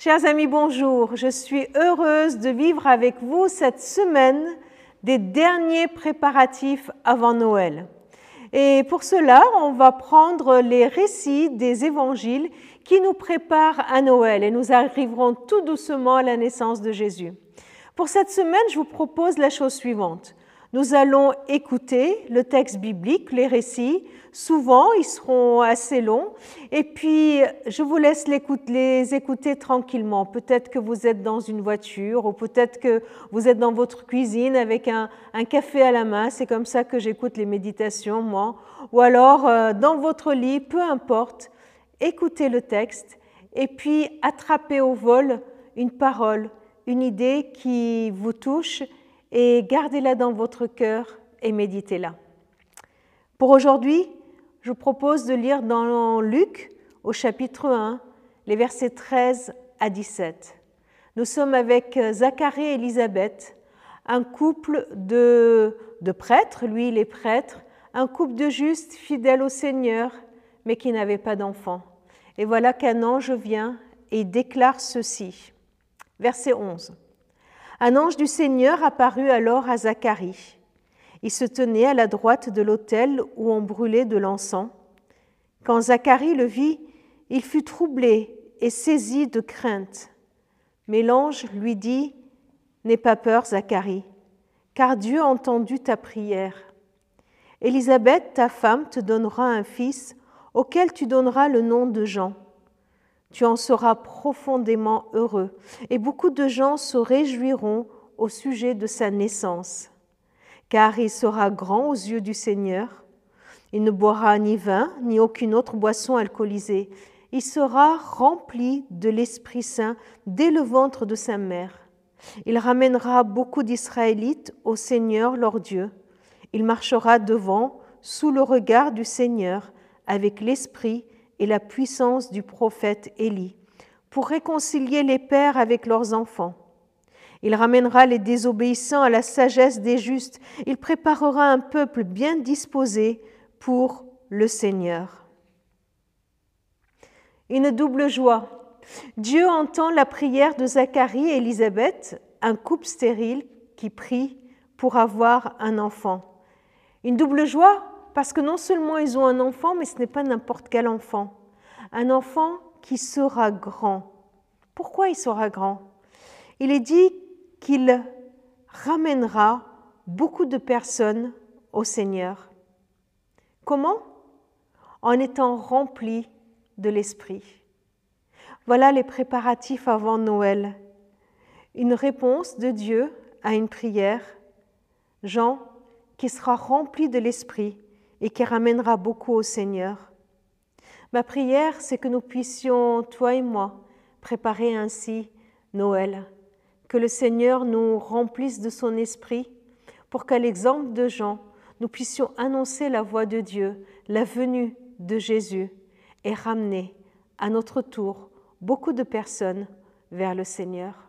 Chers amis, bonjour. Je suis heureuse de vivre avec vous cette semaine des derniers préparatifs avant Noël. Et pour cela, on va prendre les récits des évangiles qui nous préparent à Noël et nous arriverons tout doucement à la naissance de Jésus. Pour cette semaine, je vous propose la chose suivante. Nous allons écouter le texte biblique, les récits. Souvent, ils seront assez longs. Et puis, je vous laisse les écouter tranquillement. Peut-être que vous êtes dans une voiture ou peut-être que vous êtes dans votre cuisine avec un, café à la main. C'est comme ça que j'écoute les méditations, moi. Ou alors, euh, dans votre lit, peu importe. Écoutez le texte et puis attrapez au vol une parole, une idée qui vous touche et gardez-la dans votre cœur et méditez-la. Pour aujourd'hui, je vous propose de lire dans Luc au chapitre 1 les versets 13 à 17. Nous sommes avec Zacharie et Élisabeth, un couple de, de prêtres, lui il est prêtre, un couple de justes fidèles au Seigneur, mais qui n'avaient pas d'enfants. Et voilà qu'un ange vient et déclare ceci. Verset 11. Un ange du Seigneur apparut alors à Zacharie. Il se tenait à la droite de l'autel où on brûlait de l'encens. Quand Zacharie le vit, il fut troublé et saisi de crainte. Mais l'ange lui dit, N'aie pas peur, Zacharie, car Dieu a entendu ta prière. Élisabeth, ta femme, te donnera un fils auquel tu donneras le nom de Jean. Tu en seras profondément heureux, et beaucoup de gens se réjouiront au sujet de sa naissance, car il sera grand aux yeux du Seigneur. Il ne boira ni vin, ni aucune autre boisson alcoolisée. Il sera rempli de l'Esprit Saint dès le ventre de sa mère. Il ramènera beaucoup d'Israélites au Seigneur leur Dieu. Il marchera devant, sous le regard du Seigneur, avec l'Esprit et la puissance du prophète Élie, pour réconcilier les pères avec leurs enfants. Il ramènera les désobéissants à la sagesse des justes. Il préparera un peuple bien disposé pour le Seigneur. Une double joie. Dieu entend la prière de Zacharie et Élisabeth, un couple stérile qui prie pour avoir un enfant. Une double joie parce que non seulement ils ont un enfant, mais ce n'est pas n'importe quel enfant. Un enfant qui sera grand. Pourquoi il sera grand? Il est dit qu'il ramènera beaucoup de personnes au Seigneur. Comment? En étant rempli de l'Esprit. Voilà les préparatifs avant Noël. Une réponse de Dieu à une prière. Jean qui sera rempli de l'Esprit et qui ramènera beaucoup au Seigneur. Ma prière, c'est que nous puissions, toi et moi, préparer ainsi Noël, que le Seigneur nous remplisse de son esprit pour qu'à l'exemple de Jean, nous puissions annoncer la voix de Dieu, la venue de Jésus et ramener à notre tour beaucoup de personnes vers le Seigneur.